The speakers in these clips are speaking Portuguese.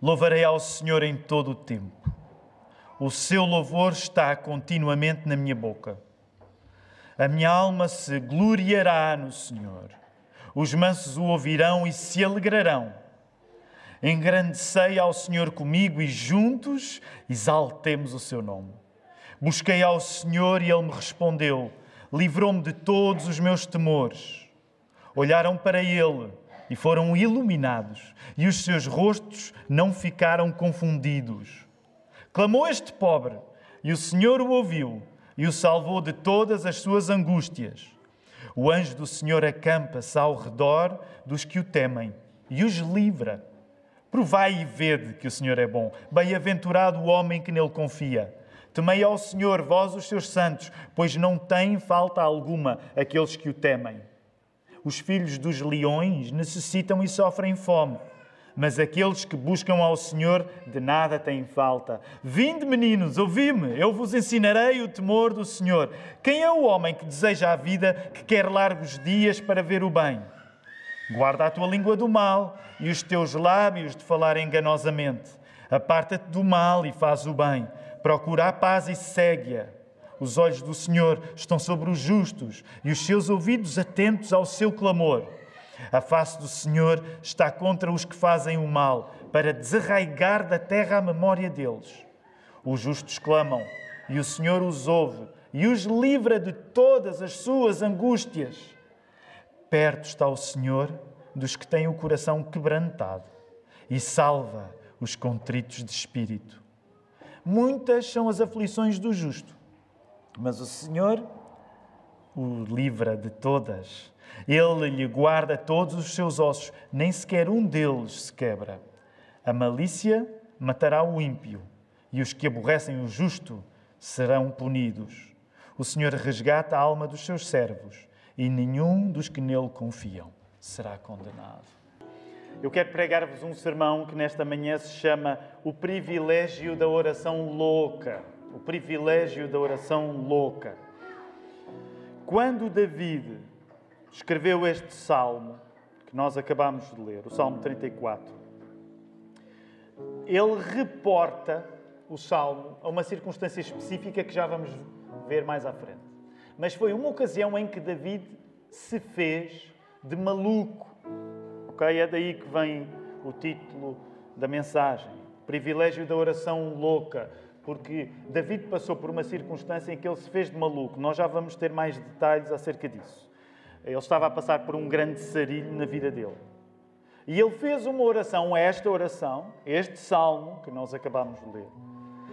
Louvarei ao Senhor em todo o tempo. O seu louvor está continuamente na minha boca. A minha alma se gloriará no Senhor. Os mansos o ouvirão e se alegrarão. Engrandecei ao Senhor comigo e juntos exaltemos o seu nome. Busquei ao Senhor e ele me respondeu, livrou-me de todos os meus temores. Olharam para ele e foram iluminados, e os seus rostos não ficaram confundidos. Clamou este pobre, e o Senhor o ouviu e o salvou de todas as suas angústias. O anjo do Senhor acampa-se ao redor dos que o temem e os livra. Provai e vede que o Senhor é bom. Bem-aventurado o homem que nele confia. Temei ao Senhor, vós os seus santos, pois não têm falta alguma aqueles que o temem. Os filhos dos leões necessitam e sofrem fome mas aqueles que buscam ao Senhor de nada têm falta. Vinde, meninos, ouvi-me, eu vos ensinarei o temor do Senhor. Quem é o homem que deseja a vida, que quer largos dias para ver o bem? Guarda a tua língua do mal e os teus lábios de falar enganosamente. Aparta-te do mal e faz o bem. Procura a paz e segue-a. Os olhos do Senhor estão sobre os justos e os seus ouvidos atentos ao seu clamor. A face do Senhor está contra os que fazem o mal, para desarraigar da terra a memória deles. Os justos clamam, e o Senhor os ouve e os livra de todas as suas angústias. Perto está o Senhor dos que têm o coração quebrantado e salva os contritos de espírito. Muitas são as aflições do justo, mas o Senhor o livra de todas. Ele lhe guarda todos os seus ossos, nem sequer um deles se quebra. A malícia matará o ímpio, e os que aborrecem o justo serão punidos. O Senhor resgata a alma dos seus servos, e nenhum dos que nele confiam será condenado. Eu quero pregar-vos um sermão que nesta manhã se chama O Privilégio da Oração Louca. O Privilégio da Oração Louca. Quando David escreveu este salmo, que nós acabamos de ler, o Salmo 34, ele reporta o salmo a uma circunstância específica que já vamos ver mais à frente. Mas foi uma ocasião em que David se fez de maluco. Ok? É daí que vem o título da mensagem. Privilégio da oração louca porque David passou por uma circunstância em que ele se fez de maluco. Nós já vamos ter mais detalhes acerca disso. Ele estava a passar por um grande sarilho na vida dele. E ele fez uma oração, esta oração, este salmo que nós acabamos de ler,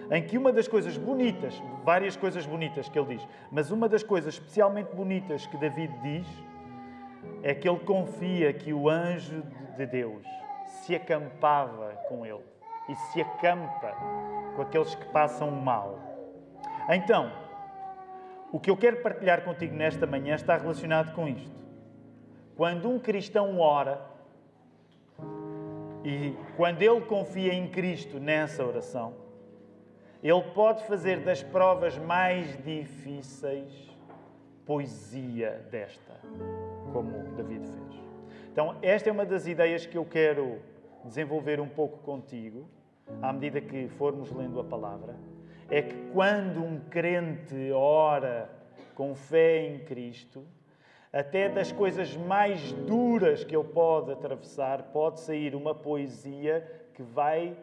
em que uma das coisas bonitas, várias coisas bonitas que ele diz, mas uma das coisas especialmente bonitas que David diz é que ele confia que o anjo de Deus se acampava com ele e se acampa com aqueles que passam mal. Então, o que eu quero partilhar contigo nesta manhã está relacionado com isto. Quando um cristão ora e quando ele confia em Cristo nessa oração, ele pode fazer das provas mais difíceis poesia desta, como David fez. Então, esta é uma das ideias que eu quero desenvolver um pouco contigo à medida que formos lendo a palavra, é que quando um crente ora com fé em Cristo, até das coisas mais duras que ele pode atravessar, pode sair uma poesia que vai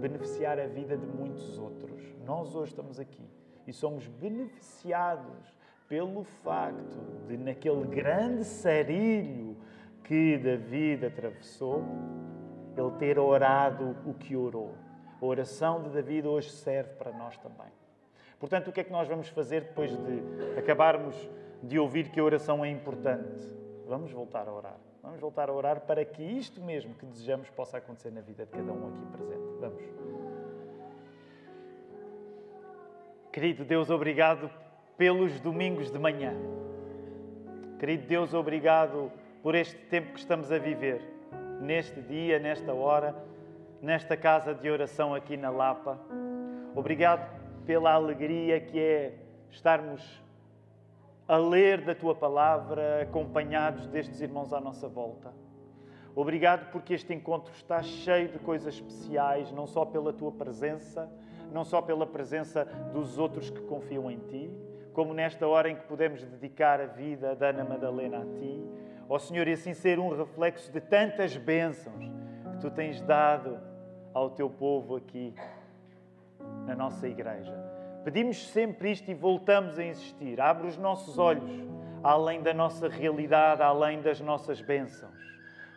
beneficiar a vida de muitos outros. Nós hoje estamos aqui e somos beneficiados pelo facto de, naquele grande sarilho que David atravessou, ele ter orado o que orou. A oração de David hoje serve para nós também. Portanto, o que é que nós vamos fazer depois de acabarmos de ouvir que a oração é importante? Vamos voltar a orar. Vamos voltar a orar para que isto mesmo que desejamos possa acontecer na vida de cada um aqui presente. Vamos. Querido Deus, obrigado pelos domingos de manhã. Querido Deus, obrigado por este tempo que estamos a viver neste dia, nesta hora, nesta casa de oração aqui na Lapa. Obrigado pela alegria que é estarmos a ler da tua palavra, acompanhados destes irmãos à nossa volta. Obrigado porque este encontro está cheio de coisas especiais, não só pela tua presença, não só pela presença dos outros que confiam em ti, como nesta hora em que podemos dedicar a vida da Ana Madalena a ti. Ó Senhor, e assim ser um reflexo de tantas bênçãos que tu tens dado ao teu povo aqui na nossa igreja. Pedimos sempre isto e voltamos a insistir. Abre os nossos olhos além da nossa realidade, além das nossas bênçãos.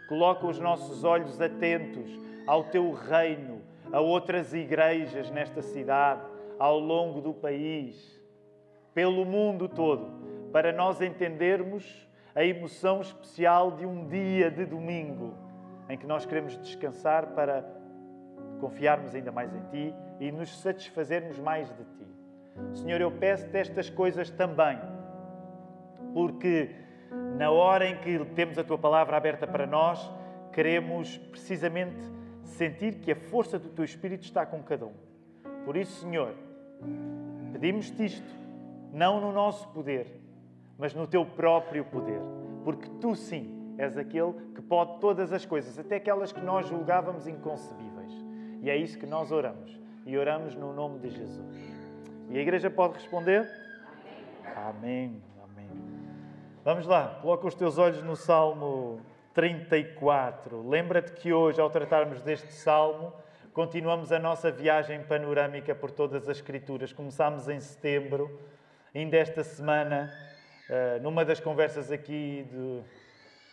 Coloca os nossos olhos atentos ao teu reino, a outras igrejas nesta cidade, ao longo do país, pelo mundo todo, para nós entendermos a emoção especial de um dia de domingo em que nós queremos descansar para confiarmos ainda mais em Ti e nos satisfazermos mais de Ti. Senhor, eu peço-te estas coisas também, porque na hora em que temos a Tua palavra aberta para nós, queremos precisamente sentir que a força do Teu Espírito está com cada um. Por isso, Senhor, pedimos-te isto, não no nosso poder, mas no Teu próprio poder, porque Tu sim és aquele que pode todas as coisas, até aquelas que nós julgávamos inconcebíveis. E é isso que nós oramos. E oramos no nome de Jesus. E a igreja pode responder? Amém. Amém. Vamos lá, coloca os teus olhos no Salmo 34. Lembra-te que hoje, ao tratarmos deste salmo, continuamos a nossa viagem panorâmica por todas as Escrituras. Começámos em setembro, ainda esta semana, eh, numa das conversas aqui de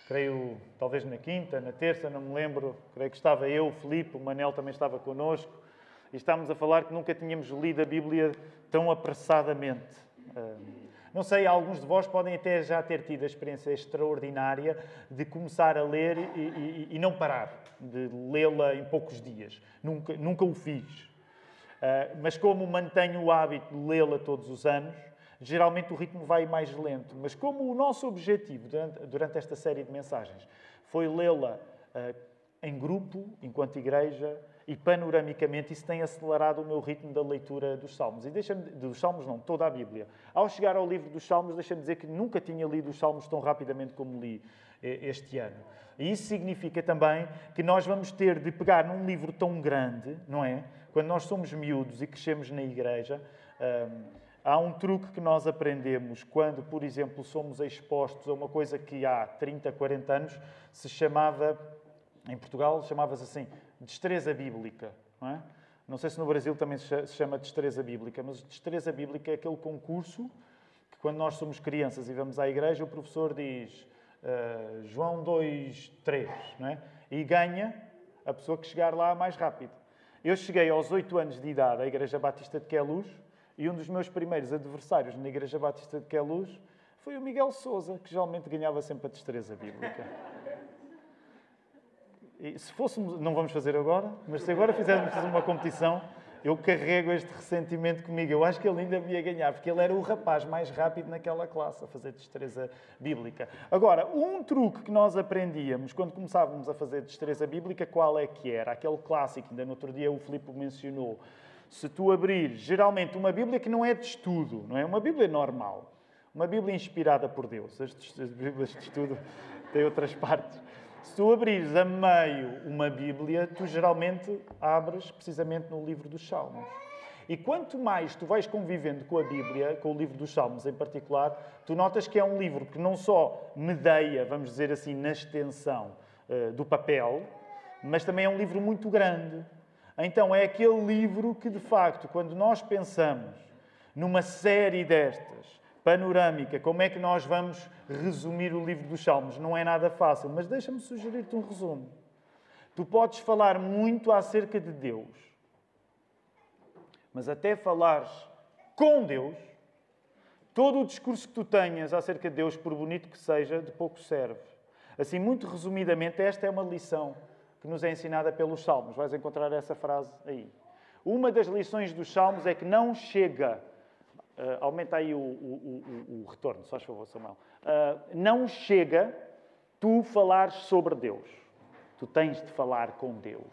creio, talvez na quinta, na terça, não me lembro, creio que estava eu, o Filipe, o Manel também estava connosco, e estávamos a falar que nunca tínhamos lido a Bíblia tão apressadamente. Não sei, alguns de vós podem até já ter tido a experiência extraordinária de começar a ler e, e, e não parar, de lê-la em poucos dias. Nunca, nunca o fiz. Mas como mantenho o hábito de lê-la todos os anos, geralmente o ritmo vai mais lento. Mas como o nosso objetivo durante, durante esta série de mensagens foi lê-la uh, em grupo, enquanto igreja, e panoramicamente, isso tem acelerado o meu ritmo da leitura dos Salmos. E deixa-me, dos Salmos não, toda a Bíblia. Ao chegar ao livro dos Salmos, deixa-me dizer que nunca tinha lido os Salmos tão rapidamente como li eh, este ano. E isso significa também que nós vamos ter de pegar num livro tão grande, não é? Quando nós somos miúdos e crescemos na igreja, um, Há um truque que nós aprendemos quando, por exemplo, somos expostos a uma coisa que há 30, 40 anos se chamava, em Portugal, chamava-se assim, destreza bíblica. Não, é? não sei se no Brasil também se chama destreza bíblica, mas destreza bíblica é aquele concurso que, quando nós somos crianças e vamos à igreja, o professor diz uh, João 2, 3, não é? e ganha a pessoa que chegar lá mais rápido. Eu cheguei aos 8 anos de idade à Igreja Batista de Queluz e um dos meus primeiros adversários na Igreja Batista de Queluz foi o Miguel Souza, que geralmente ganhava sempre a destreza bíblica. E se fôssemos, não vamos fazer agora, mas se agora fizéssemos uma competição, eu carrego este ressentimento comigo. Eu acho que ele ainda me ia ganhar, porque ele era o rapaz mais rápido naquela classe a fazer destreza bíblica. Agora, um truque que nós aprendíamos quando começávamos a fazer destreza bíblica, qual é que era? Aquele clássico, ainda no outro dia o Filipe mencionou se tu abrires, geralmente, uma Bíblia que não é de estudo, não é? Uma Bíblia normal. Uma Bíblia inspirada por Deus. As, as Bíblias de estudo têm outras partes. Se tu abrires a meio uma Bíblia, tu geralmente abres precisamente no livro dos Salmos. E quanto mais tu vais convivendo com a Bíblia, com o livro dos Salmos em particular, tu notas que é um livro que não só medeia, vamos dizer assim, na extensão uh, do papel, mas também é um livro muito grande. Então é aquele livro que, de facto, quando nós pensamos numa série destas, panorâmica, como é que nós vamos resumir o livro dos Salmos? Não é nada fácil, mas deixa-me sugerir-te um resumo. Tu podes falar muito acerca de Deus, mas até falares com Deus, todo o discurso que tu tenhas acerca de Deus, por bonito que seja, de pouco serve. Assim, muito resumidamente, esta é uma lição que nos é ensinada pelos Salmos. Vais encontrar essa frase aí. Uma das lições dos Salmos é que não chega. Uh, aumenta aí o, o, o, o, retorno, só favor, Samuel. Uh, não chega tu falares sobre Deus. Tu tens de falar com Deus.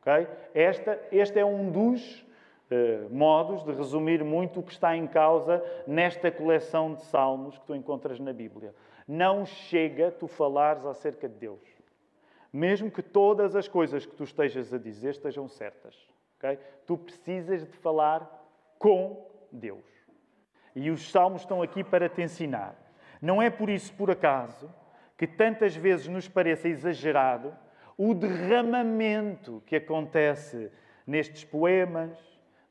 Ok? Esta, este é um dos uh, modos de resumir muito o que está em causa nesta coleção de salmos que tu encontras na Bíblia. Não chega tu falares acerca de Deus. Mesmo que todas as coisas que tu estejas a dizer estejam certas. Okay? Tu precisas de falar com Deus. E os salmos estão aqui para te ensinar. Não é por isso, por acaso, que tantas vezes nos pareça exagerado o derramamento que acontece nestes poemas,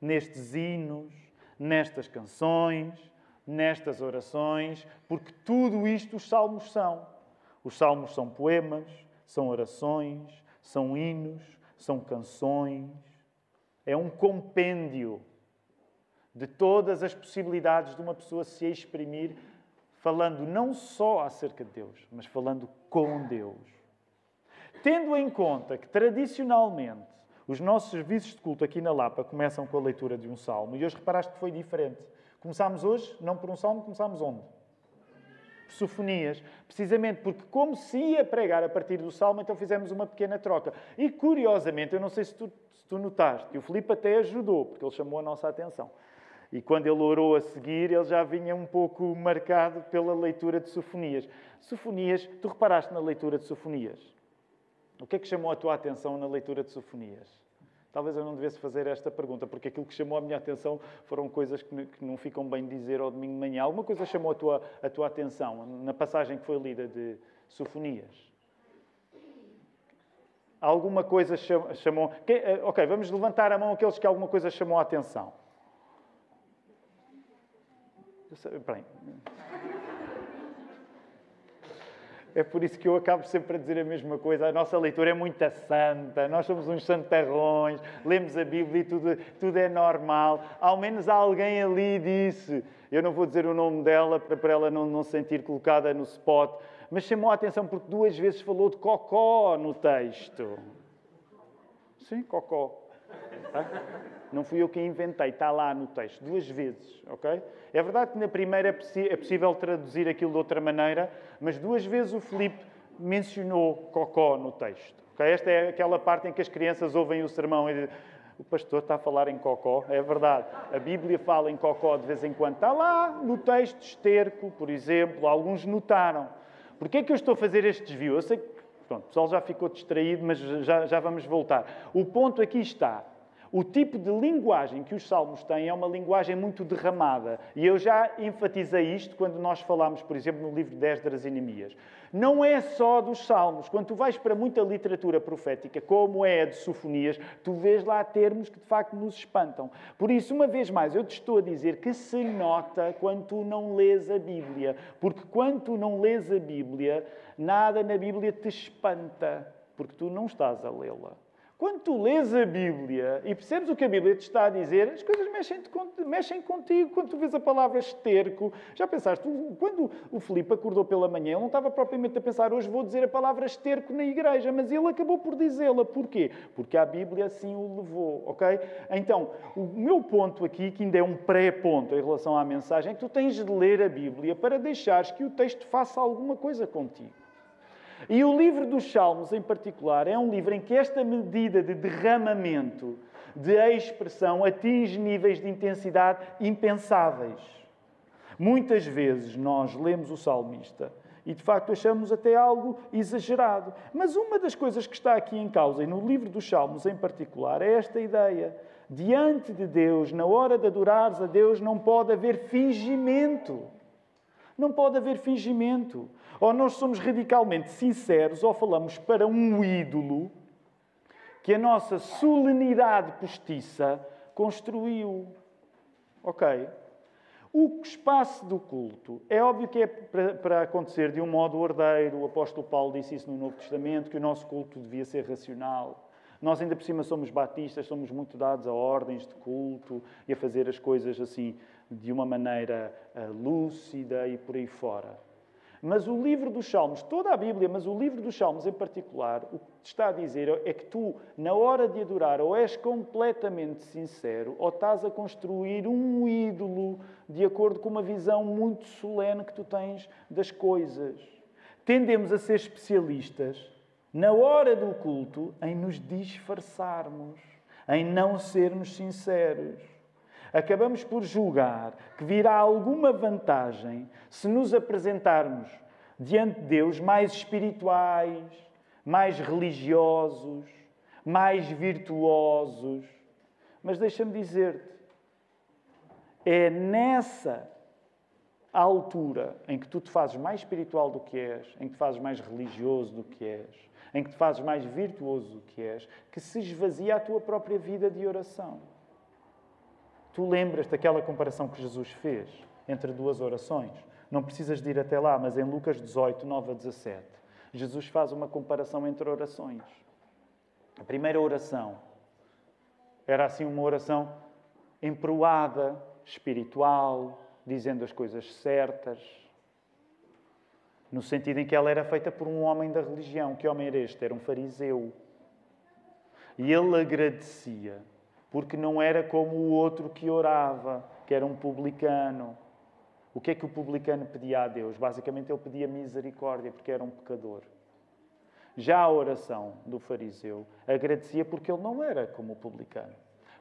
nestes hinos, nestas canções, nestas orações, porque tudo isto os salmos são. Os salmos são poemas, são orações, são hinos, são canções. É um compêndio de todas as possibilidades de uma pessoa se exprimir, falando não só acerca de Deus, mas falando com Deus. Tendo em conta que, tradicionalmente, os nossos serviços de culto aqui na Lapa começam com a leitura de um salmo, e hoje reparaste que foi diferente. Começámos hoje, não por um salmo, começámos onde? Sofonias. Precisamente porque, como se ia pregar a partir do salmo, então fizemos uma pequena troca. E, curiosamente, eu não sei se tu, se tu notaste, o Filipe até ajudou, porque ele chamou a nossa atenção. E quando ele orou a seguir, ele já vinha um pouco marcado pela leitura de Sofonias. Sofonias, tu reparaste na leitura de Sofonias? O que é que chamou a tua atenção na leitura de Sofonias? Talvez eu não devesse fazer esta pergunta, porque aquilo que chamou a minha atenção foram coisas que não ficam bem dizer ao domingo de manhã. Alguma coisa chamou a tua, a tua atenção na passagem que foi lida de Sofonias? Alguma coisa chamou. Eh, ok, vamos levantar a mão aqueles que alguma coisa chamou a atenção. Bem, é por isso que eu acabo sempre a dizer a mesma coisa. A nossa leitura é muito santa, nós somos uns santarrões, lemos a Bíblia e tudo, tudo é normal. Ao menos alguém ali disse, eu não vou dizer o nome dela para, ela não, não se sentir colocada no spot, mas chamou a atenção porque duas vezes falou de cocó no texto. Sim, cocó. Tá? Não fui eu que inventei, está lá no texto, duas vezes, ok? É verdade que na primeira é, é possível traduzir aquilo de outra maneira, mas duas vezes o Filipe mencionou cocó no texto. Okay? Esta é aquela parte em que as crianças ouvem o sermão e dizem, o pastor está a falar em cocó, é verdade. A Bíblia fala em cocó de vez em quando. Está lá no texto esterco, por exemplo, alguns notaram. Porquê é que eu estou a fazer este desvio? Eu sei que pronto, o pessoal já ficou distraído, mas já, já vamos voltar. O ponto aqui está. O tipo de linguagem que os salmos têm é uma linguagem muito derramada. E eu já enfatizei isto quando nós falámos, por exemplo, no livro de Esdras e Neemias. Não é só dos salmos. Quando tu vais para muita literatura profética, como é a de Sofonias, tu vês lá termos que de facto nos espantam. Por isso, uma vez mais, eu te estou a dizer que se nota quando tu não lês a Bíblia. Porque quando tu não lês a Bíblia, nada na Bíblia te espanta, porque tu não estás a lê-la. Quando tu lês a Bíblia e percebes o que a Bíblia te está a dizer, as coisas mexem, mexem contigo. Quando tu vês a palavra esterco, já pensaste, quando o Filipe acordou pela manhã, ele não estava propriamente a pensar, hoje vou dizer a palavra esterco na igreja, mas ele acabou por dizê-la. Porquê? Porque a Bíblia assim o levou, ok? Então, o meu ponto aqui, que ainda é um pré-ponto em relação à mensagem, é que tu tens de ler a Bíblia para deixares que o texto faça alguma coisa contigo. E o livro dos Salmos, em particular, é um livro em que esta medida de derramamento, de expressão, atinge níveis de intensidade impensáveis. Muitas vezes nós lemos o salmista e de facto achamos até algo exagerado. Mas uma das coisas que está aqui em causa, e no livro dos Salmos em particular, é esta ideia. Diante de Deus, na hora de adorares a Deus, não pode haver fingimento. Não pode haver fingimento. Ou nós somos radicalmente sinceros ou falamos para um ídolo que a nossa solenidade postiça construiu. Ok? O espaço do culto é óbvio que é para acontecer de um modo ordeiro. O apóstolo Paulo disse isso no Novo Testamento, que o nosso culto devia ser racional. Nós, ainda por cima, somos batistas, somos muito dados a ordens de culto e a fazer as coisas assim de uma maneira uh, lúcida e por aí fora. Mas o livro dos Salmos, toda a Bíblia, mas o livro dos Salmos em particular, o que te está a dizer é que tu, na hora de adorar, ou és completamente sincero, ou estás a construir um ídolo de acordo com uma visão muito solene que tu tens das coisas. Tendemos a ser especialistas, na hora do culto, em nos disfarçarmos, em não sermos sinceros acabamos por julgar que virá alguma vantagem se nos apresentarmos diante de Deus mais espirituais, mais religiosos, mais virtuosos. Mas deixa-me dizer-te, é nessa altura em que tu te fazes mais espiritual do que és, em que te fazes mais religioso do que és, em que te fazes mais virtuoso do que és, que se esvazia a tua própria vida de oração. Tu lembras daquela comparação que Jesus fez entre duas orações? Não precisas de ir até lá, mas em Lucas 18, 9 a 17, Jesus faz uma comparação entre orações. A primeira oração era assim uma oração emproada, espiritual, dizendo as coisas certas, no sentido em que ela era feita por um homem da religião. Que homem era este? Era um fariseu. E ele agradecia, porque não era como o outro que orava, que era um publicano. O que é que o publicano pedia a Deus? Basicamente, ele pedia misericórdia, porque era um pecador. Já a oração do fariseu agradecia porque ele não era como o publicano.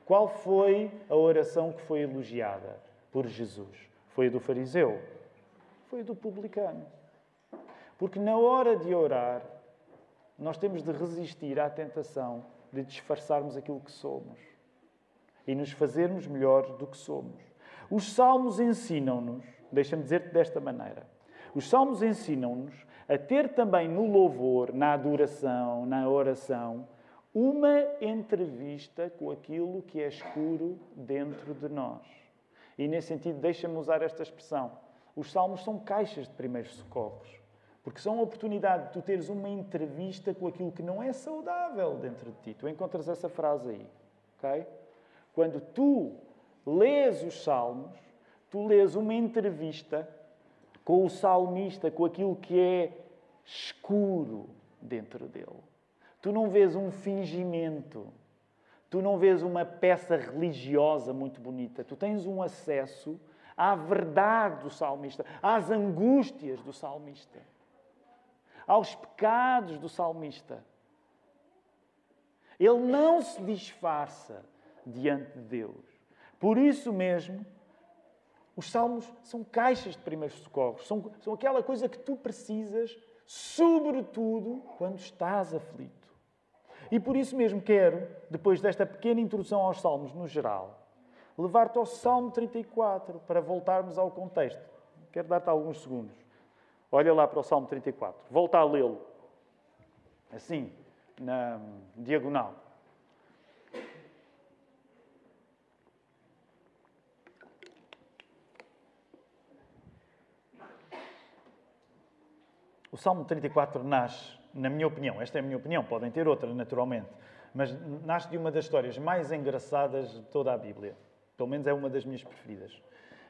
Qual foi a oração que foi elogiada por Jesus? Foi a do fariseu? Foi a do publicano. Porque na hora de orar, nós temos de resistir à tentação de disfarçarmos aquilo que somos e nos fazermos melhor do que somos. Os salmos ensinam-nos, deixa-me dizer-te desta maneira: os salmos ensinam-nos a ter também no louvor, na adoração, na oração, uma entrevista com aquilo que é escuro dentro de nós. E nesse sentido, deixa-me usar esta expressão. Os salmos são caixas de primeiros socorros, porque são a oportunidade de tu teres uma entrevista com aquilo que não é saudável dentro de ti. Tu encontras essa frase aí, ok? Quando tu lês os salmos, tu lês uma entrevista com o salmista, com aquilo que é escuro dentro dele. Tu não vês um fingimento, tu não vês uma peça religiosa muito bonita, tu tens um acesso à verdade do salmista, às angústias do salmista, aos pecados do salmista. Ele não se disfarça diante de Deus. Por isso mesmo, os salmos são caixas de primeiros socorros, são, são aquela coisa que tu precisas, sobretudo quando estás aflito. E por isso mesmo quero, depois desta pequena introdução aos salmos no geral, levar-te ao Salmo 34 para voltarmos ao contexto. Quero dar-te alguns segundos. Olha lá para o Salmo 34. Volta a lê-lo. Assim, na diagonal. O Salmo 34 nasce, na minha opinião, esta é a minha opinião, podem ter outra naturalmente, mas nasce de uma das histórias mais engraçadas de toda a Bíblia. Pelo menos é uma das minhas preferidas.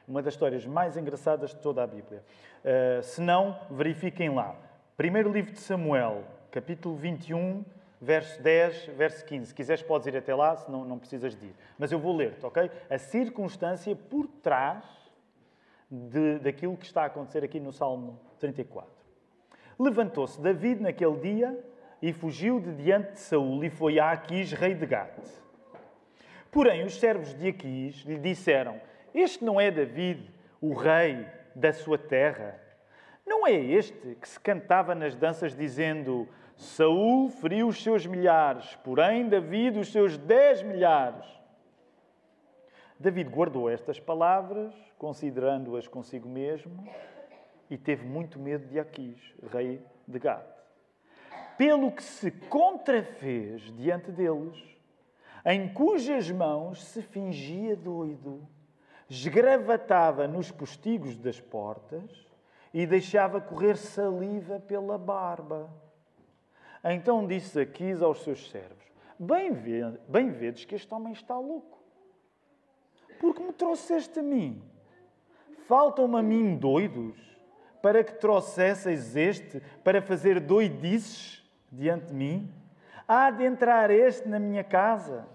Uma das histórias mais engraçadas de toda a Bíblia. Uh, se não, verifiquem lá. Primeiro livro de Samuel, capítulo 21, verso 10, verso 15. Se quiseres, podes ir até lá, senão não precisas de ir. Mas eu vou ler-te, ok? A circunstância por trás de, daquilo que está a acontecer aqui no Salmo 34. Levantou-se David naquele dia e fugiu de diante de Saul e foi a Aquis, rei de Gate. Porém, os servos de Aquis lhe disseram: Este não é David, o rei da sua terra? Não é este que se cantava nas danças dizendo: Saul feriu os seus milhares, porém David os seus dez milhares? David guardou estas palavras, considerando-as consigo mesmo, e teve muito medo de Aquis, rei de Gad. Pelo que se contrafez diante deles, em cujas mãos se fingia doido, esgravatava nos postigos das portas e deixava correr saliva pela barba. Então disse Aquis aos seus servos: Bem, bem vedes que este homem está louco. Porque me trouxeste a mim? Faltam-me a mim doidos? Para que trouxesseis este para fazer doidices diante de mim? Há de entrar este na minha casa?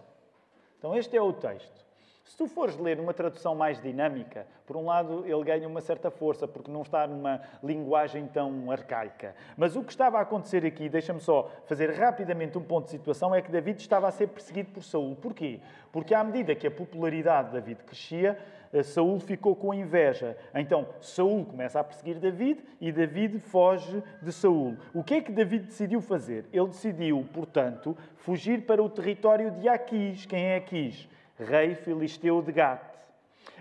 Então, este é o texto. Se tu fores ler numa tradução mais dinâmica, por um lado ele ganha uma certa força, porque não está numa linguagem tão arcaica. Mas o que estava a acontecer aqui, deixa-me só fazer rapidamente um ponto de situação, é que David estava a ser perseguido por Saul. Porquê? Porque à medida que a popularidade de David crescia, Saul ficou com inveja. Então Saul começa a perseguir David e David foge de Saul. O que é que David decidiu fazer? Ele decidiu, portanto, fugir para o território de Aquis. Quem é Aquis? rei filisteu de Gat.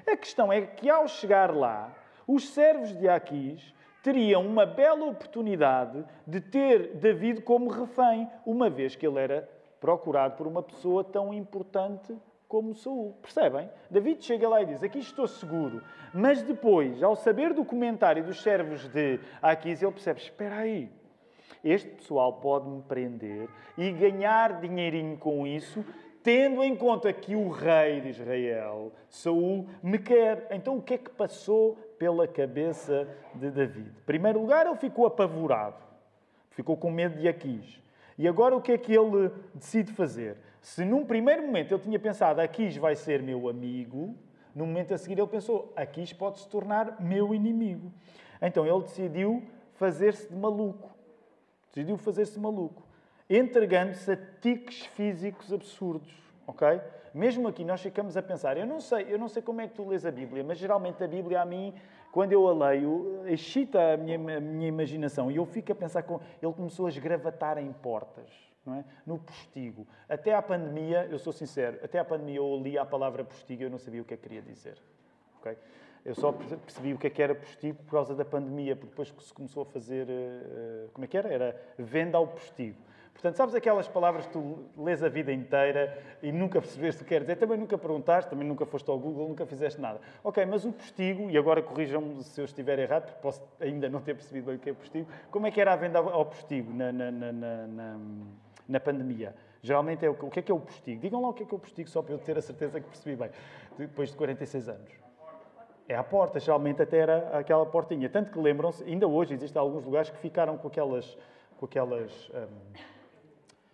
A questão é que, ao chegar lá, os servos de Aquis teriam uma bela oportunidade de ter David como refém, uma vez que ele era procurado por uma pessoa tão importante como Saul. Percebem? David chega lá e diz: Aqui estou seguro. Mas depois, ao saber do comentário dos servos de Aquis, ele percebe: Espera aí, este pessoal pode me prender e ganhar dinheirinho com isso tendo em conta que o rei de Israel, Saul, me quer. Então o que é que passou pela cabeça de David? Em primeiro lugar, ele ficou apavorado. Ficou com medo de Aquis. E agora o que é que ele decide fazer? Se num primeiro momento ele tinha pensado Aquis vai ser meu amigo, no momento a seguir ele pensou Aquis pode se tornar meu inimigo. Então ele decidiu fazer-se de maluco. Decidiu fazer-se maluco entregando-se a tiques físicos absurdos, ok? Mesmo aqui nós ficamos a pensar, eu não sei, eu não sei como é que tu lês a Bíblia, mas geralmente a Bíblia a mim, quando eu a leio, excita a minha, a minha imaginação e eu fico a pensar com ele começou a esgravatar em portas, é? No postigo. Até à pandemia, eu sou sincero, até à pandemia eu li a palavra postigo e eu não sabia o que é que queria dizer, ok? Eu só percebi o que é que era postigo por causa da pandemia, porque depois que se começou a fazer, eh, como é que era? Era venda ao postigo. Portanto, sabes aquelas palavras que tu lês a vida inteira e nunca percebeste o que quer dizer? Também nunca perguntaste, também nunca foste ao Google, nunca fizeste nada. Ok, mas o postigo, e agora corrijam-me se eu estiver errado, porque posso ainda não ter percebido bem o que é postigo, como é que era a venda ao postigo na, na, na, na, na pandemia? Geralmente é o, que é que é o postigo? Digam lá o que é que é o postigo, só para eu ter a certeza que percebi bem, depois de 46 anos. É à porta, geralmente até era aquela portinha. Tanto que lembram-se, ainda hoje existem alguns lugares que ficaram com aquelas, com aquelas um,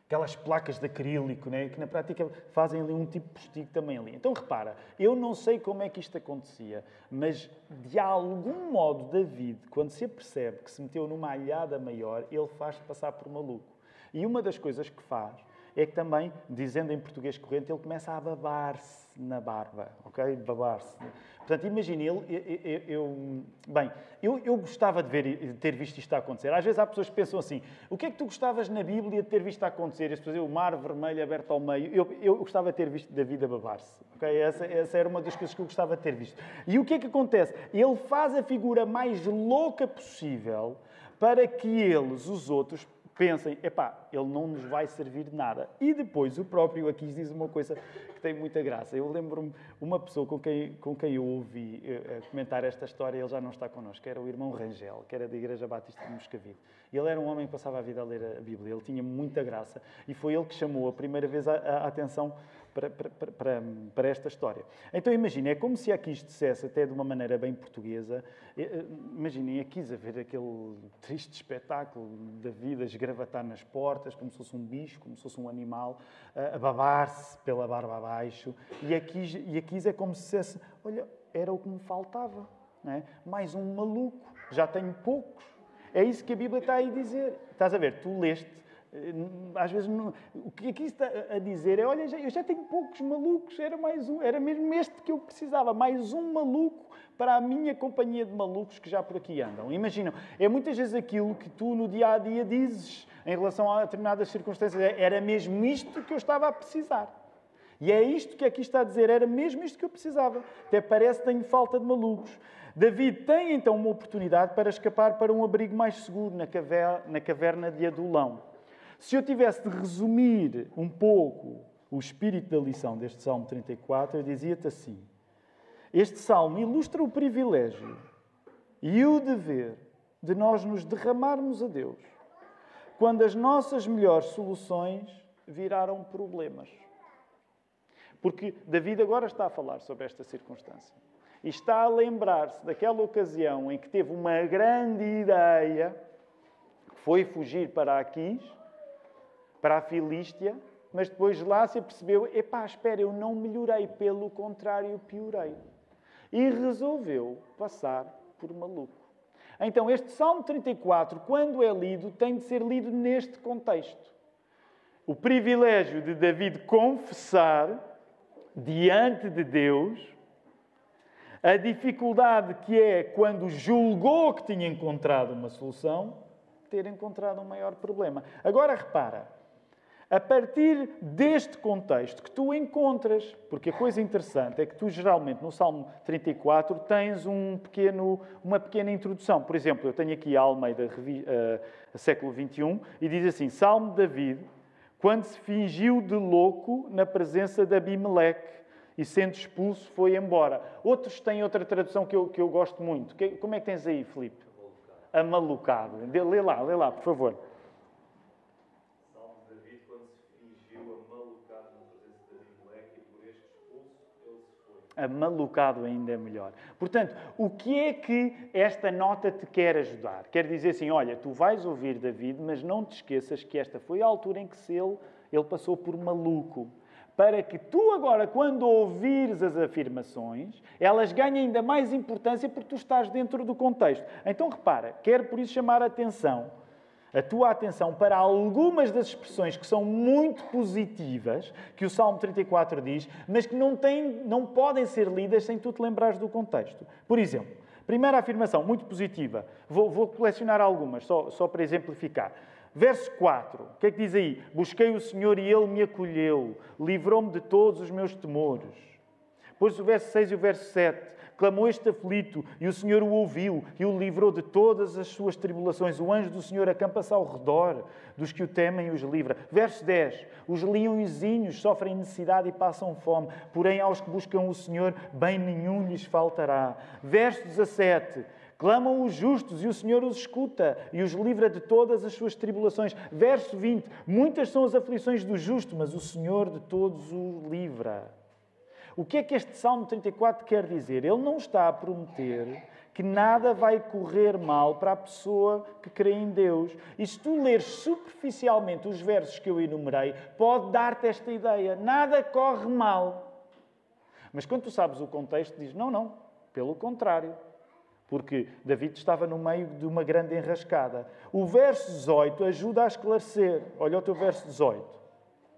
aquelas placas de acrílico, né, que na prática fazem ali um tipo de postigo também ali. Então repara, eu não sei como é que isto acontecia, mas de algum modo David, quando se apercebe que se meteu numa alhada maior, ele faz passar por maluco. E uma das coisas que faz é que também, dizendo em português corrente, ele começa a babar-se na barba, ok? Babar-se. Portanto, imagine, ele, eu, eu, bem, eu, eu gostava de, ver, de ter visto isto acontecer. Às vezes há pessoas que pensam assim, o que é que tu gostavas na Bíblia de ter visto acontecer? As pessoas o mar vermelho aberto ao meio. Eu, eu gostava de ter visto David a babar-se. Okay? Essa, essa era uma das coisas que eu gostava de ter visto. E o que é que acontece? Ele faz a figura mais louca possível para que eles, os outros, pensem, epá, ele não nos vai servir de nada. E depois o próprio aqui diz uma coisa que tem muita graça. Eu lembro-me uma pessoa com quem, com quem eu ouvi uh, comentar esta história, ele já não está connosco, era o irmão Rangel, que era da Igreja Batista de Moscavide. Ele era um homem que passava a vida a ler a Bíblia, ele tinha muita graça e foi ele que chamou a primeira vez a, a atenção para, para, para, para, esta história. Então imaginem, é como se aqui dissesse, até de uma maneira bem portuguesa, eh, imaginem aqui a ver aquele triste espetáculo da vida esgravatar nas portas, como se fosse um bicho, como se fosse um animal, a babar-se pela barba abaixo, e aqui, e aqui é como se dissesse, olha, era o que me faltava, é? mais um maluco, já tenho poucos. É isso que a Bíblia está aí a dizer. Estás a ver, tu leste eh, às vezes, não, o que aqui está a dizer é: olha, eu já tenho poucos malucos, era mais um, era mesmo este que eu precisava, mais um maluco para a minha companhia de malucos que já por aqui andam. Imaginam, é muitas vezes aquilo que tu no dia a dia dizes em relação a determinadas circunstâncias: é, era mesmo isto que eu estava a precisar. E é isto que aqui está a dizer: era mesmo isto que eu precisava. Até parece que tenho falta de malucos. David tem então uma oportunidade para escapar para um abrigo mais seguro na caverna, na caverna de Adulão. Se eu tivesse de resumir um pouco o espírito da lição deste Salmo 34, eu dizia-te assim: Este salmo ilustra o privilégio e o dever de nós nos derramarmos a Deus quando as nossas melhores soluções viraram problemas. Porque David agora está a falar sobre esta circunstância. E está a lembrar-se daquela ocasião em que teve uma grande ideia, que foi fugir para Aquis, para a Filístia, mas depois lá se percebeu: epá, espera, eu não melhorei, pelo contrário, piorei. E resolveu passar por maluco. Então, este Salmo 34, quando é lido, tem de ser lido neste contexto. O privilégio de David confessar diante de Deus a dificuldade que é quando julgou que tinha encontrado uma solução, ter encontrado um maior problema. Agora repara, a partir deste contexto que tu encontras, porque a coisa interessante é que tu geralmente no Salmo 34 tens um pequeno, uma pequena introdução. Por exemplo, eu tenho aqui a Almeida uh, século XXI e diz assim: Salmo de David, quando se fingiu de louco na presença de Abimeleque e sendo expulso foi embora. Outros têm outra tradução que eu, que eu gosto muito. Que, como é que tens aí, Filipe? Amalucado. Lê lá, lê lá, por favor. Salmo de David, quando se fingiu amalucado na presença de Abimelech e por este expulso, ele Amalucado ainda melhor. Portanto, o que é que esta nota te quer ajudar? Quer dizer assim, olha, tu vais ouvir David, mas não te esqueças que esta foi a altura em que ele, ele passou por maluco para que tu agora, quando ouvires as afirmações, elas ganhem ainda mais importância porque tu estás dentro do contexto. Então repara, quero por isso chamar a atenção, a tua atenção para algumas das expressões que são muito positivas, que o Salmo 34 diz, mas que não, têm, não podem ser lidas sem tu te lembrares do contexto. Por exemplo, primeira afirmação, muito positiva, vou, vou colecionar algumas, só, só para exemplificar. Verso 4, o que é que diz aí? Busquei o Senhor e Ele me acolheu, livrou-me de todos os meus temores. Depois o verso 6 e o verso 7. Clamou este aflito e o Senhor o ouviu e o livrou de todas as suas tribulações. O anjo do Senhor acampa-se ao redor dos que o temem e os livra. Verso 10. Os leõezinhos sofrem necessidade e passam fome, porém aos que buscam o Senhor, bem nenhum lhes faltará. Verso 17. Clamam os justos e o Senhor os escuta e os livra de todas as suas tribulações. Verso 20: Muitas são as aflições do justo, mas o Senhor de todos o livra. O que é que este Salmo 34 quer dizer? Ele não está a prometer que nada vai correr mal para a pessoa que crê em Deus. E se tu leres superficialmente os versos que eu enumerei, pode dar-te esta ideia: nada corre mal. Mas quando tu sabes o contexto, diz: não, não, pelo contrário porque David estava no meio de uma grande enrascada. O verso 18 ajuda a esclarecer. Olha o teu verso 18.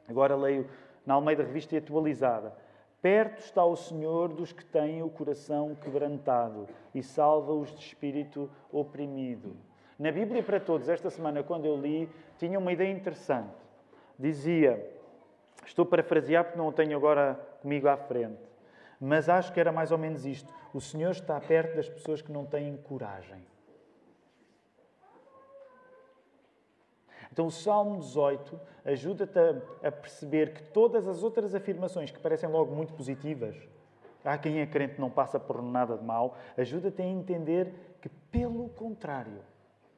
Agora leio na Almeida Revista e Atualizada. Perto está o Senhor dos que têm o coração quebrantado e salva-os de espírito oprimido. Na Bíblia para Todos, esta semana, quando eu li, tinha uma ideia interessante. Dizia, estou parafrasear porque não o tenho agora comigo à frente, mas acho que era mais ou menos isto. O Senhor está perto das pessoas que não têm coragem. Então, o Salmo 18 ajuda-te a, perceber que todas as outras afirmações que parecem logo muito positivas, há quem é crente não passa por nada de mal, ajuda-te a entender que, pelo contrário,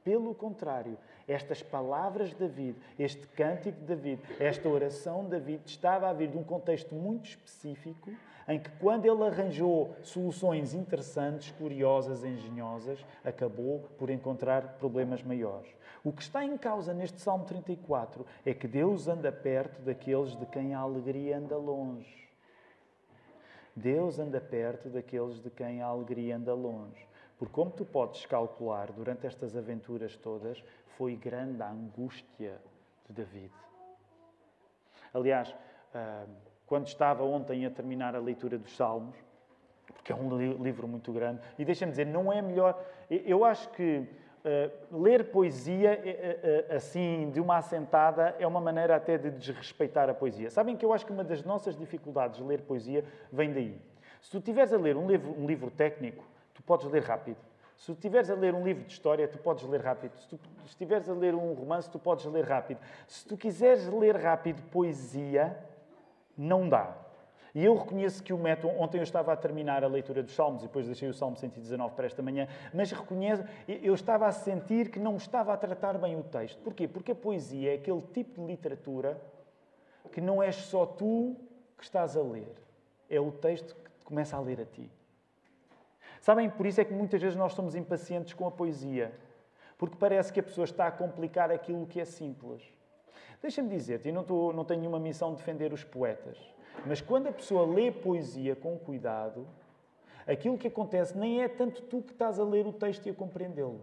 pelo contrário, estas palavras de David, este cântico de David, esta oração de David estava a vir de um contexto muito específico em que, quando ele arranjou soluções interessantes, curiosas, engenhosas, acabou por encontrar problemas maiores. O que está em causa neste Salmo 34 é que Deus anda perto daqueles de quem a alegria anda longe. Deus anda perto daqueles de quem a alegria anda longe. Porque, como tu podes calcular, durante estas aventuras todas, foi grande a angústia de David. Aliás, ah, quando estava ontem a terminar a leitura dos Salmos, porque é um livro muito grande, e deixa-me dizer, não é melhor. Eu acho que uh, ler poesia assim, de uma assentada, é uma maneira até de desrespeitar a poesia. Sabem que eu acho que uma das nossas dificuldades de ler poesia vem daí. Se tu estiveres a ler um livro, um livro técnico, podes ler rápido. Se tu estiveres a ler um livro de história, tu podes ler rápido. Se tu estiveres a ler um romance, tu podes ler rápido. Se tu quiseres ler rápido poesia, não dá. E eu reconheço que o método. Ontem eu estava a terminar a leitura dos Salmos e depois deixei o Salmo 119 para esta manhã, mas reconheço, eu estava a sentir que não estava a tratar bem o texto. Porquê? Porque a poesia é aquele tipo de literatura que não és só tu que estás a ler, é o texto que começa a ler a ti. Sabem, por isso é que muitas vezes nós somos impacientes com a poesia, porque parece que a pessoa está a complicar aquilo que é simples. Deixa-me dizer-te, e não, estou, não tenho nenhuma missão de defender os poetas, mas quando a pessoa lê poesia com cuidado, aquilo que acontece nem é tanto tu que estás a ler o texto e a compreendê-lo.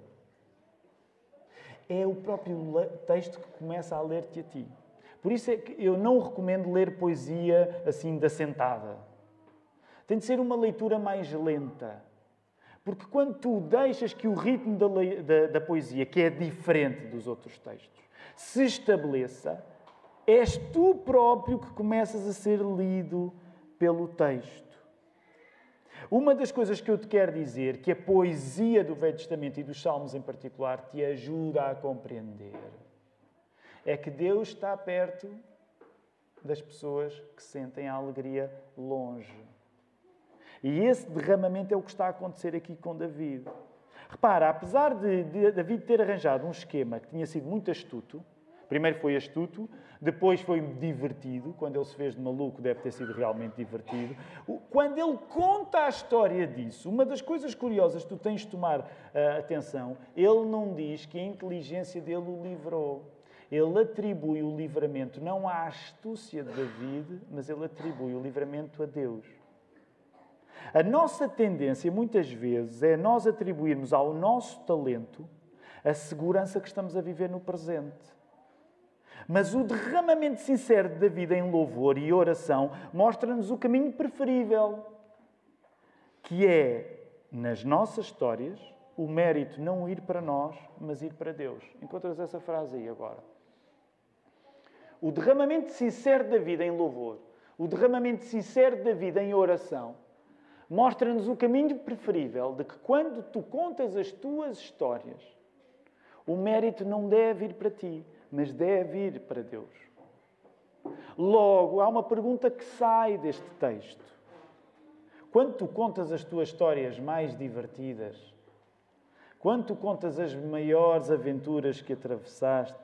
É o próprio texto que começa a ler-te a ti. Por isso é que eu não recomendo ler poesia assim da sentada. Tem de ser uma leitura mais lenta. Porque quando tu deixas que o ritmo da, da, da poesia, que é diferente dos outros textos, se estabeleça, és tu próprio que começas a ser lido pelo texto. Uma das coisas que eu te quero dizer, que a poesia do Velho Testamento e dos Salmos em particular te ajuda a compreender, é que Deus está perto das pessoas que sentem a alegria longe. E esse derramamento é o que está a acontecer aqui com David. Repara, apesar de, de David ter arranjado um esquema que tinha sido muito astuto, primeiro foi astuto, depois foi divertido, quando ele se fez de maluco deve ter sido realmente divertido. Quando ele conta a história disso, uma das coisas curiosas que tu tens de tomar uh, atenção, ele não diz que a inteligência dele o livrou. Ele atribui o livramento não à astúcia de David, mas ele atribui o livramento a Deus. A nossa tendência, muitas vezes, é nós atribuirmos ao nosso talento a segurança que estamos a viver no presente. Mas o derramamento sincero da vida em louvor e oração mostra-nos o caminho preferível, que é, nas nossas histórias, o mérito não ir para nós, mas ir para Deus. Encontras essa frase aí agora. O derramamento sincero da vida em louvor, o derramamento sincero da vida em oração, mostra-nos o caminho preferível de que quando tu contas as tuas histórias, o mérito não deve ir para ti, mas deve ir para Deus. Logo, há uma pergunta que sai deste texto. Quando tu contas as tuas histórias mais divertidas, quando tu contas as maiores aventuras que atravessaste,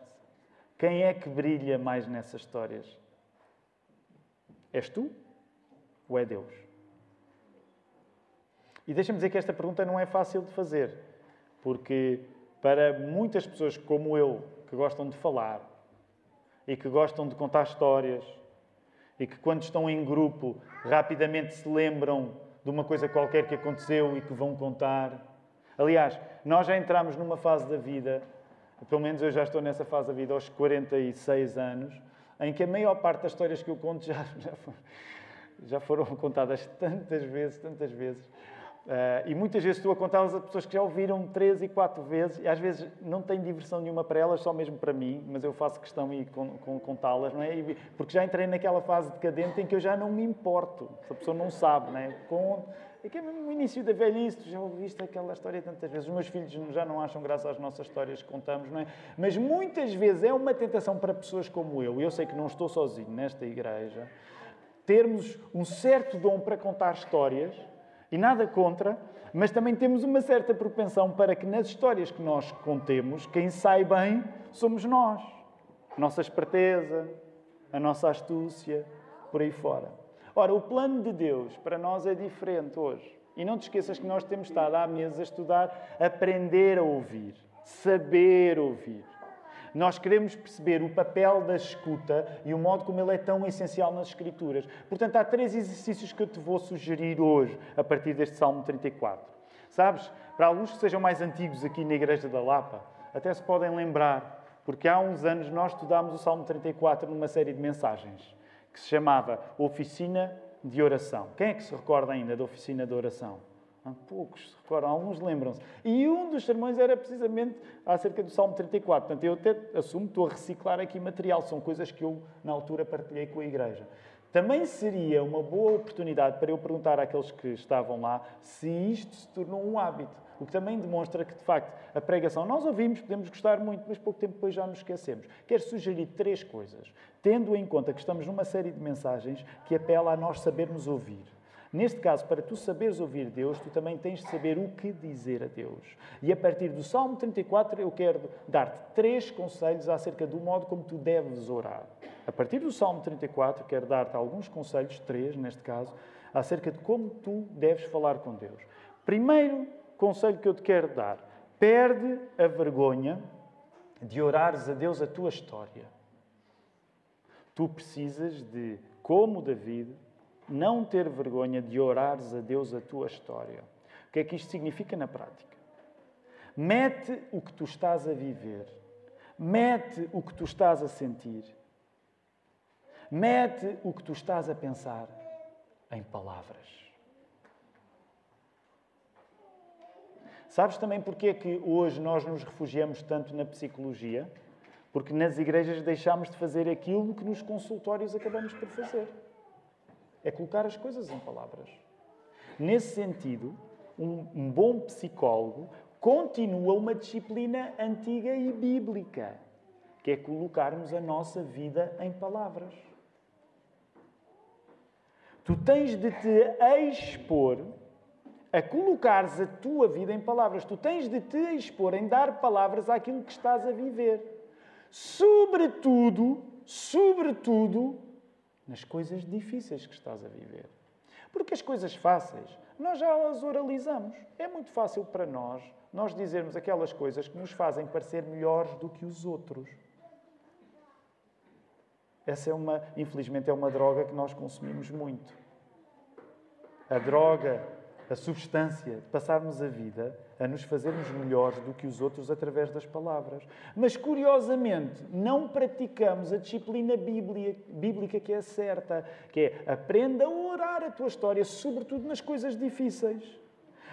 quem é que brilha mais nessas histórias? És tu ou é Deus? E deixa-me dizer que esta pergunta não é fácil de fazer, porque para muitas pessoas como eu, que gostam de falar e que gostam de contar histórias e que quando estão em grupo rapidamente se lembram de uma coisa qualquer que aconteceu e que vão contar. Aliás, nós já entramos numa fase da vida, pelo menos eu já estou nessa fase da vida aos 46 anos, em que a maior parte das histórias que eu conto já, já, já foram contadas tantas vezes, tantas vezes, Uh, e muitas vezes estou a contá-las a pessoas que já ouviram três e quatro vezes, e às vezes não tem diversão nenhuma para elas, só mesmo para mim, mas eu faço questão de contá-las, não é? E, porque já entrei naquela fase decadente em que eu já não me importo, se a pessoa não sabe, não é? Com, é que é mesmo o início da velhice, tu já ouviste aquela história tantas vezes. Os meus filhos já não acham graça às nossas histórias que contamos, não é? Mas muitas vezes é uma tentação para pessoas como eu, e eu sei que não estou sozinho nesta igreja, termos um certo dom para contar histórias e nada contra, mas também temos uma certa propensão para que nas histórias que nós contemos, quem sai bem somos nós. Nossa esperteza, a nossa astúcia, por aí fora. Ora, o plano de Deus para nós é diferente hoje. E não te esqueças que nós temos estado à mesa a estudar, aprender a ouvir, saber ouvir. Nós queremos perceber o papel da escuta e o modo como ele é tão essencial nas Escrituras. Portanto, há três exercícios que eu te vou sugerir hoje, a partir deste Salmo 34. Sabes, para alguns que sejam mais antigos aqui na Igreja da Lapa, até se podem lembrar, porque há uns anos nós estudámos o Salmo 34 numa série de mensagens que se chamava Oficina de Oração. Quem é que se recorda ainda da Oficina de Oração? Há poucos se recordam, alguns lembram-se. E um dos sermões era precisamente acerca do Salmo 34. Portanto, eu até assumo estou a reciclar aqui material. São coisas que eu, na altura, partilhei com a igreja. Também seria uma boa oportunidade para eu perguntar àqueles que estavam lá se isto se tornou um hábito. O que também demonstra que, de facto, a pregação nós ouvimos, podemos gostar muito, mas pouco tempo depois já nos esquecemos. Quero sugerir três coisas, tendo em conta que estamos numa série de mensagens que apela a nós sabermos ouvir. Neste caso, para tu saberes ouvir Deus, tu também tens de saber o que dizer a Deus. E a partir do Salmo 34, eu quero dar-te três conselhos acerca do modo como tu deves orar. A partir do Salmo 34, quero dar-te alguns conselhos, três neste caso, acerca de como tu deves falar com Deus. Primeiro conselho que eu te quero dar: perde a vergonha de orares a Deus a tua história. Tu precisas de, como David, não ter vergonha de orares a Deus a tua história. O que é que isto significa na prática? Mete o que tu estás a viver, mete o que tu estás a sentir, mete o que tu estás a pensar em palavras. Sabes também porque é que hoje nós nos refugiamos tanto na psicologia? Porque nas igrejas deixámos de fazer aquilo que nos consultórios acabamos por fazer. É colocar as coisas em palavras. Nesse sentido, um, bom psicólogo continua uma disciplina antiga e bíblica, que é colocarmos a nossa vida em palavras. Tu tens de te expor a colocares a tua vida em palavras. Tu tens de te expor em dar palavras àquilo que estás a viver. Sobretudo, sobretudo, nas coisas difíceis que estás a viver. Porque as coisas fáceis, nós já as oralizamos. É muito fácil para nós, nós dizermos aquelas coisas que nos fazem parecer melhores do que os outros. Essa é uma, infelizmente, é uma droga que nós consumimos muito. A droga a substância de passarmos a vida a nos fazermos melhores do que os outros através das palavras. Mas, curiosamente, não praticamos a disciplina bíblica que é certa, que é aprenda a orar a tua história, sobretudo nas coisas difíceis.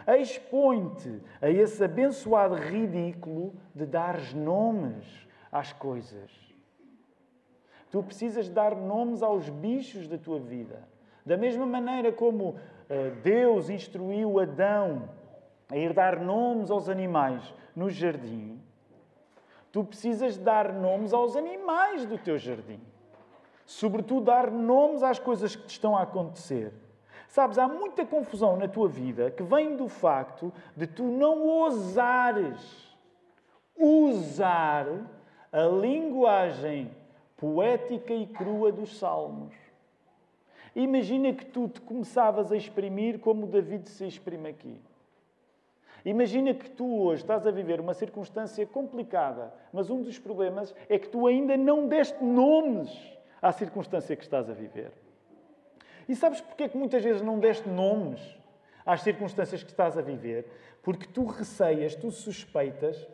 Expõe-te a esse abençoado ridículo de dares nomes às coisas. Tu precisas dar nomes aos bichos da tua vida. Da mesma maneira como Deus instruiu Adão a ir dar nomes aos animais no jardim, tu precisas dar nomes aos animais do teu jardim. Sobretudo, dar nomes às coisas que te estão a acontecer. Sabes, há muita confusão na tua vida que vem do facto de tu não ousares usar a linguagem poética e crua dos salmos. Imagina que tu te começavas a exprimir como David se exprime aqui. Imagina que tu hoje estás a viver uma circunstância complicada, mas um dos problemas é que tu ainda não deste nomes à circunstância que estás a viver. E sabes porquê que muitas vezes não deste nomes às circunstâncias que estás a viver? Porque tu receias, tu suspeitas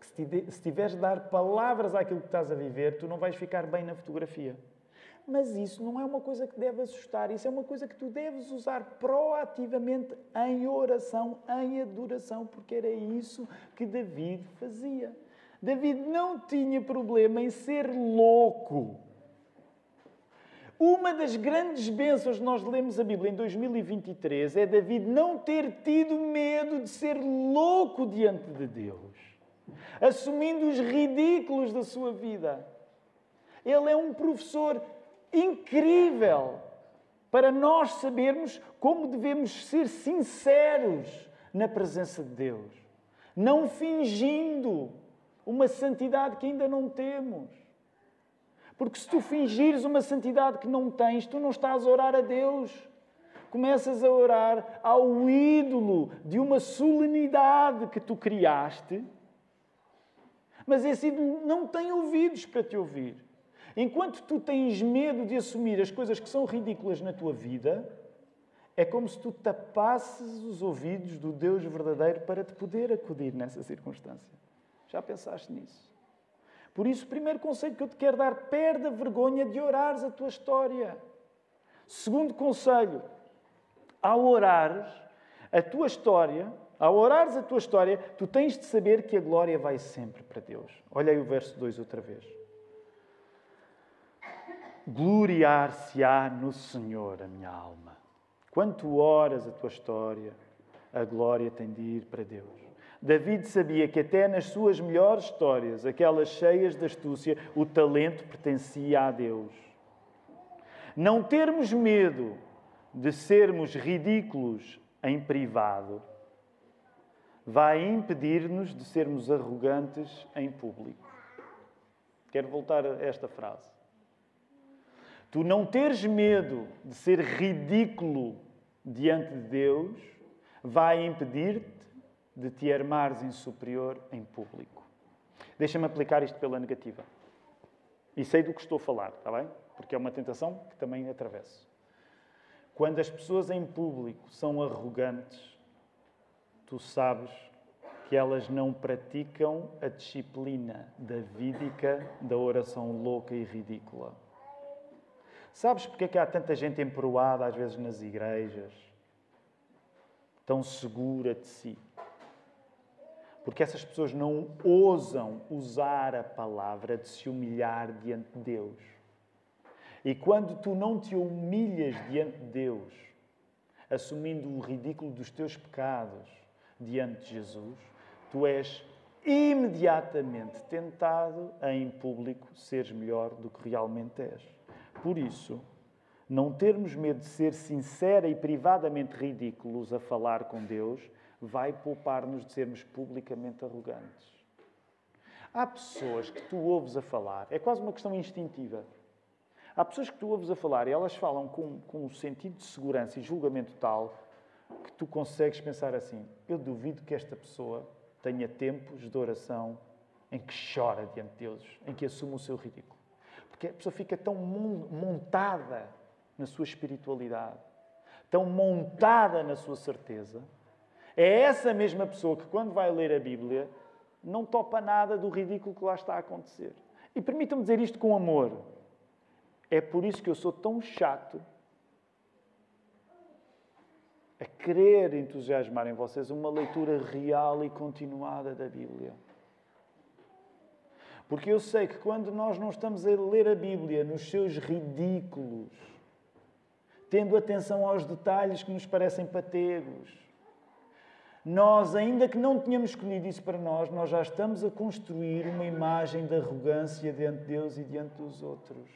que se tiveres de dar palavras àquilo que estás a viver, tu não vais ficar bem na fotografia. Mas isso não é uma coisa que deve assustar, isso é uma coisa que tu deves usar proativamente em oração, em adoração, porque era isso que David fazia. David não tinha problema em ser louco. Uma das grandes bênçãos que nós lemos a Bíblia em 2023 é David não ter tido medo de ser louco diante de Deus, assumindo os ridículos da sua vida. Ele é um professor incrível para nós sabermos como devemos ser sinceros na presença de Deus, não fingindo uma santidade que ainda não temos. Porque se tu fingires uma santidade que não tens, tu não estás a orar a Deus. Começas a orar ao ídolo de uma solenidade que tu criaste, mas esse ídolo não tem ouvidos para te ouvir. Enquanto tu tens medo de assumir as coisas que são ridículas na tua vida, é como se tu tapasses os ouvidos do Deus verdadeiro para te poder acudir nessa circunstância. Já pensaste nisso? Por isso, o primeiro conselho que eu te quero dar, perde a vergonha de orares a tua história. Segundo conselho, ao orares a tua história, ao orares a tua história, tu tens de saber que a glória vai sempre para Deus. Olha aí o verso 2 outra vez gloriar-se-á no Senhor a minha alma. Quanto horas a tua história, a glória tem de ir para Deus. David sabia que até nas suas melhores histórias, aquelas cheias de astúcia, o talento pertencia a Deus. Não termos medo de sermos ridículos em privado vai impedir-nos de sermos arrogantes em público. Quero voltar a esta frase. Tu não teres medo de ser ridículo diante de Deus vai impedir-te de te armares em superior em público. Deixa-me aplicar isto pela negativa. E sei do que estou a falar, está bem? porque é uma tentação que também atravesso. Quando as pessoas em público são arrogantes, tu sabes que elas não praticam a disciplina davídica da oração louca e ridícula. Sabes porque é que há tanta gente emproada às vezes nas igrejas? Tão segura de si. Porque essas pessoas não ousam usar a palavra de se humilhar diante de Deus. E quando tu não te humilhas diante de Deus, assumindo o ridículo dos teus pecados diante de Jesus, tu és imediatamente tentado a, em público, seres melhor do que realmente és. Por isso, não termos medo de ser sincera e privadamente ridículos a falar com Deus vai poupar-nos de sermos publicamente arrogantes. Há pessoas que tu ouves a falar, é quase uma questão instintiva. Há pessoas que tu ouves a falar e elas falam com, com um sentido de segurança e julgamento tal que tu consegues pensar assim: eu duvido que esta pessoa tenha tempos de oração em que chora diante de Deus, em que assume o seu ridículo. Porque a pessoa fica tão montada na sua espiritualidade, tão montada na sua certeza. É essa mesma pessoa que, quando vai ler a Bíblia, não topa nada do ridículo que lá está a acontecer. E permitam-me dizer isto com amor. É por isso que eu sou tão chato a querer entusiasmar em vocês uma leitura real e continuada da Bíblia. Porque eu sei que quando nós não estamos a ler a Bíblia nos seus ridículos, tendo atenção aos detalhes que nos parecem pategos, nós, ainda que não tenhamos escolhido isso para nós, nós já estamos a construir uma imagem de arrogância diante de Deus e diante dos outros.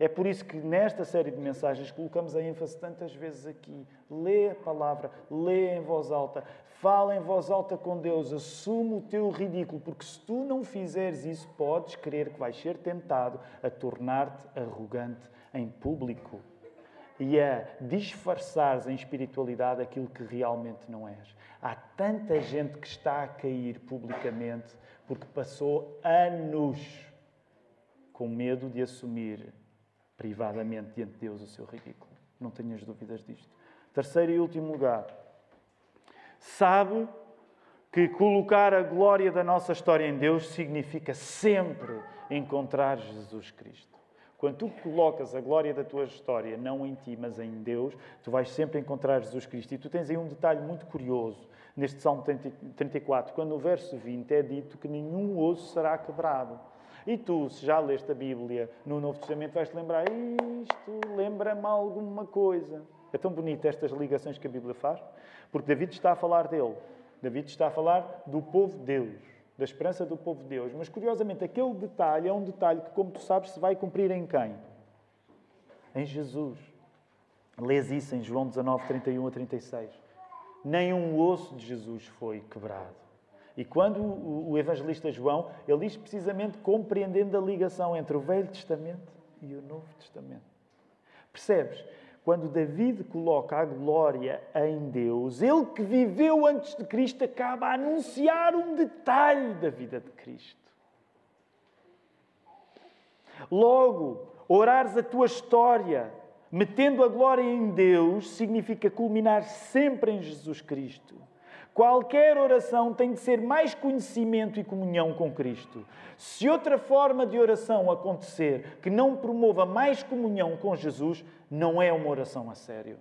É por isso que nesta série de mensagens colocamos a ênfase tantas vezes aqui. Lê a palavra, lê em voz alta, fala em voz alta com Deus, assume o teu ridículo, porque se tu não fizeres isso, podes crer que vais ser tentado a tornar-te arrogante em público e a disfarçares em espiritualidade aquilo que realmente não és. Há tanta gente que está a cair publicamente porque passou anos com medo de assumir privadamente diante de Deus o seu ridículo. Não tenhas dúvidas disto. Terceiro e último lugar. Sabe que colocar a glória da nossa história em Deus significa sempre encontrar Jesus Cristo. Quando tu colocas a glória da tua história não em ti, mas em Deus, tu vais sempre encontrar Jesus Cristo. E tu tens aí um detalhe muito curioso neste Salmo 34, quando no verso 20 é dito que nenhum osso será quebrado. E tu, se já leste a Bíblia no Novo Testamento, vais-te lembrar, isto lembra-me alguma coisa. É tão bonito estas ligações que a Bíblia faz, porque David está a falar dele. David está a falar do povo de Deus, da esperança do povo de Deus. Mas, curiosamente, aquele detalhe é um detalhe que, como tu sabes, se vai cumprir em quem? Em Jesus. Lês isso em João 19, 31 a 36. Nem um osso de Jesus foi quebrado. E quando o evangelista João, ele diz precisamente compreendendo a ligação entre o Velho Testamento e o Novo Testamento. Percebes? Quando David coloca a glória em Deus, ele que viveu antes de Cristo acaba a anunciar um detalhe da vida de Cristo. Logo, orares a tua história, metendo a glória em Deus, significa culminar sempre em Jesus Cristo. Qualquer oração tem de ser mais conhecimento e comunhão com Cristo. Se outra forma de oração acontecer que não promova mais comunhão com Jesus, não é uma oração a sério.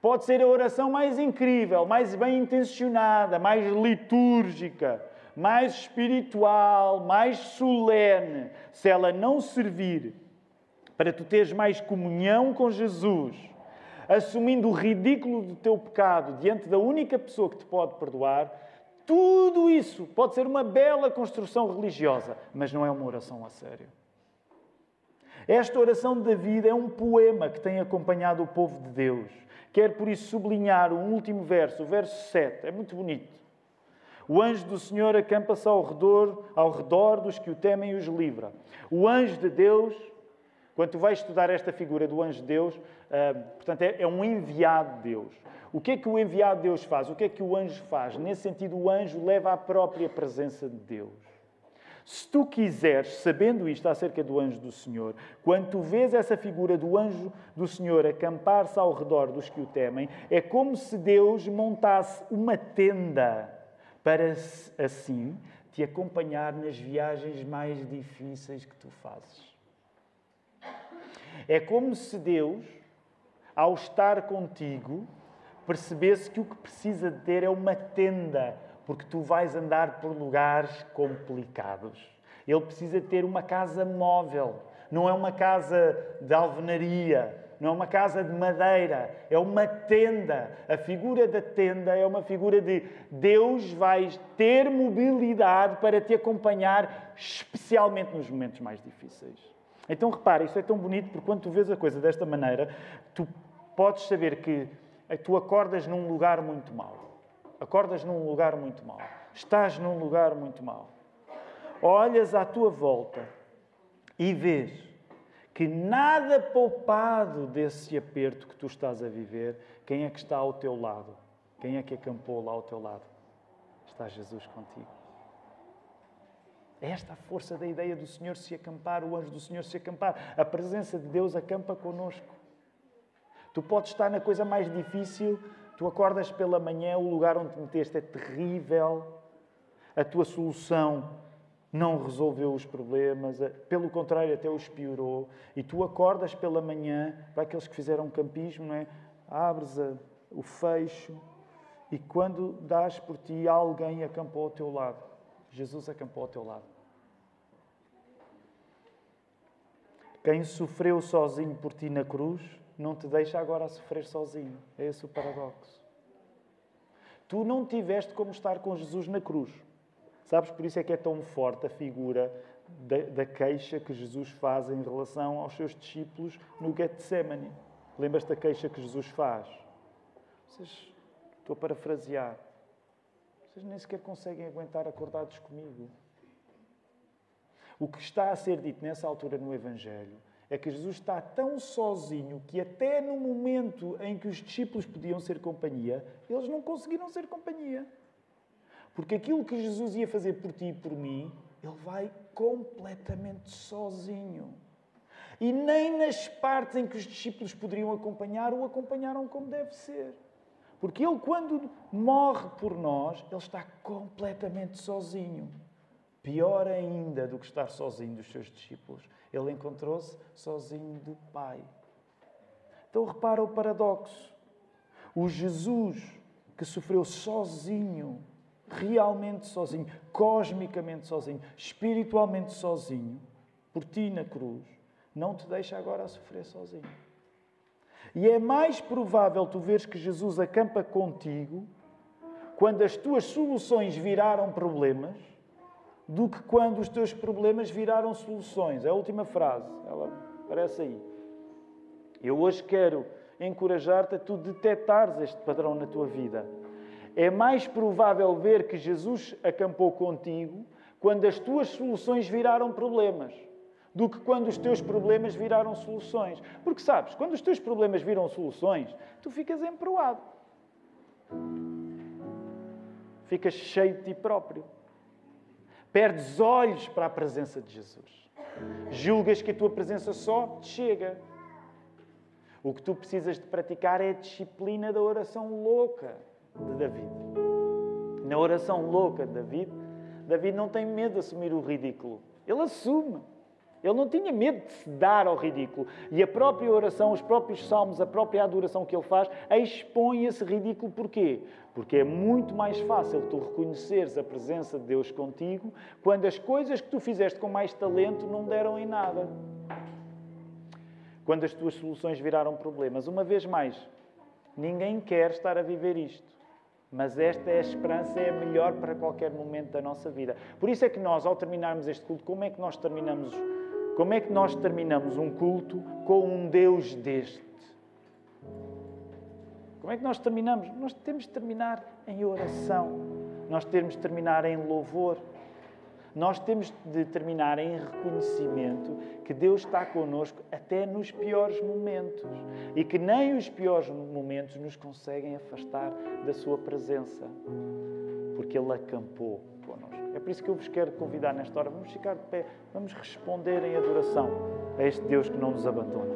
Pode ser a oração mais incrível, mais bem intencionada, mais litúrgica, mais espiritual, mais solene. Se ela não servir para tu teres mais comunhão com Jesus, assumindo o ridículo do teu pecado diante da única pessoa que te pode perdoar, tudo isso pode ser uma bela construção religiosa, mas não é uma oração a sério. Esta oração de David é um poema que tem acompanhado o povo de Deus. Quero por isso sublinhar o último verso, o verso 7. É muito bonito. O anjo do Senhor acampa-se ao redor, ao redor dos que o temem e os livra. O anjo de Deus quando tu vais estudar esta figura do anjo de Deus, uh, portanto, é, é, um enviado de Deus. O que é que o enviado de Deus faz? O que é que o anjo faz? Nesse sentido, o anjo leva a própria presença de Deus. Se tu quiseres, sabendo isto acerca do anjo do Senhor, quando tu vês essa figura do anjo do Senhor acampar-se ao redor dos que o temem, é como se Deus montasse uma tenda para assim te acompanhar nas viagens mais difíceis que tu fazes. É como se Deus, ao estar contigo, percebesse que o que precisa de ter é uma tenda porque tu vais andar por lugares complicados. Ele precisa ter uma casa móvel, não é uma casa de alvenaria, não é uma casa de madeira, é uma tenda. A figura da tenda é uma figura de Deus vai ter mobilidade para te acompanhar, especialmente nos momentos mais difíceis. Então repara, isso é tão bonito porque quando tu vês a coisa desta maneira, tu podes saber que tu acordas num lugar muito mau acordas num lugar muito mau, estás num lugar muito mau, olhas à tua volta e vês que nada poupado desse aperto que tu estás a viver, quem é que está ao teu lado? Quem é que acampou lá ao teu lado? Está Jesus contigo. Esta a força da ideia do Senhor se acampar, o anjo do Senhor se acampar. A presença de Deus acampa conosco. Tu podes estar na coisa mais difícil, Tu acordas pela manhã, o lugar onde te meteste é terrível, a tua solução não resolveu os problemas, pelo contrário, até os piorou. E tu acordas pela manhã, para aqueles que fizeram campismo, não é? abres a, o fecho e quando dás por ti, alguém acampou ao teu lado. Jesus acampou ao teu lado. Quem sofreu sozinho por ti na cruz, não te deixa agora a sofrer sozinho. É esse o paradoxo. Tu não tiveste como estar com Jesus na cruz. Sabes, por isso é que é tão forte a figura da, da queixa que Jesus faz em relação aos seus discípulos no Getsemane. Lembras da queixa que Jesus faz? Vocês, estou a parafrasear. Vocês nem sequer conseguem aguentar acordados comigo. O que está a ser dito nessa altura no Evangelho é que Jesus está tão sozinho que até no momento em que os discípulos podiam ser companhia, eles não conseguiram ser companhia. Porque aquilo que Jesus ia fazer por ti e por mim, ele vai completamente sozinho. E nem nas partes em que os discípulos poderiam acompanhar, o acompanharam como deve ser. Porque ele, quando morre por nós, ele está completamente sozinho. Pior ainda do que estar sozinho dos seus discípulos ele encontrou-se sozinho do Pai. Então repara o paradoxo. O Jesus que sofreu sozinho, realmente sozinho, cosmicamente sozinho, espiritualmente sozinho, por ti na cruz, não te deixa agora a sofrer sozinho. E é mais provável tu veres que Jesus acampa contigo quando as tuas soluções viraram problemas do que quando os teus problemas viraram soluções. É a última frase, ela aparece aí. Eu hoje quero encorajar-te a tu detectares este padrão na tua vida. É mais provável ver que Jesus acampou contigo quando as tuas soluções viraram problemas do que quando os teus problemas viraram soluções. Porque sabes, quando os teus problemas viram soluções, tu ficas emproado. Ficas cheio de ti próprio. Perdes olhos para a presença de Jesus. Julgas que a tua presença só te chega. O que tu precisas de praticar é a disciplina da oração louca de David. Na oração louca de David, David não tem medo de assumir o ridículo. Ele assume. Ele não tinha medo de se dar ao ridículo. E a própria oração, os próprios salmos, a própria adoração que ele faz, expõe esse ridículo. Porquê? Porque é muito mais fácil tu reconheceres a presença de Deus contigo quando as coisas que tu fizeste com mais talento não deram em nada. Quando as tuas soluções viraram problemas. Uma vez mais, ninguém quer estar a viver isto. Mas esta é a esperança, é a melhor para qualquer momento da nossa vida. Por isso é que nós, ao terminarmos este culto, como é que nós terminamos como é que nós terminamos um culto com um Deus deste? Como é que nós terminamos? Nós temos de terminar em oração. Nós temos de terminar em louvor. Nós temos de terminar em reconhecimento que Deus está conosco até nos piores momentos e que nem os piores momentos nos conseguem afastar da Sua presença, porque Ele acampou connosco. É por isso que eu vos quero convidar nesta hora. Vamos ficar de pé, vamos responder em adoração a este Deus que não nos abandona.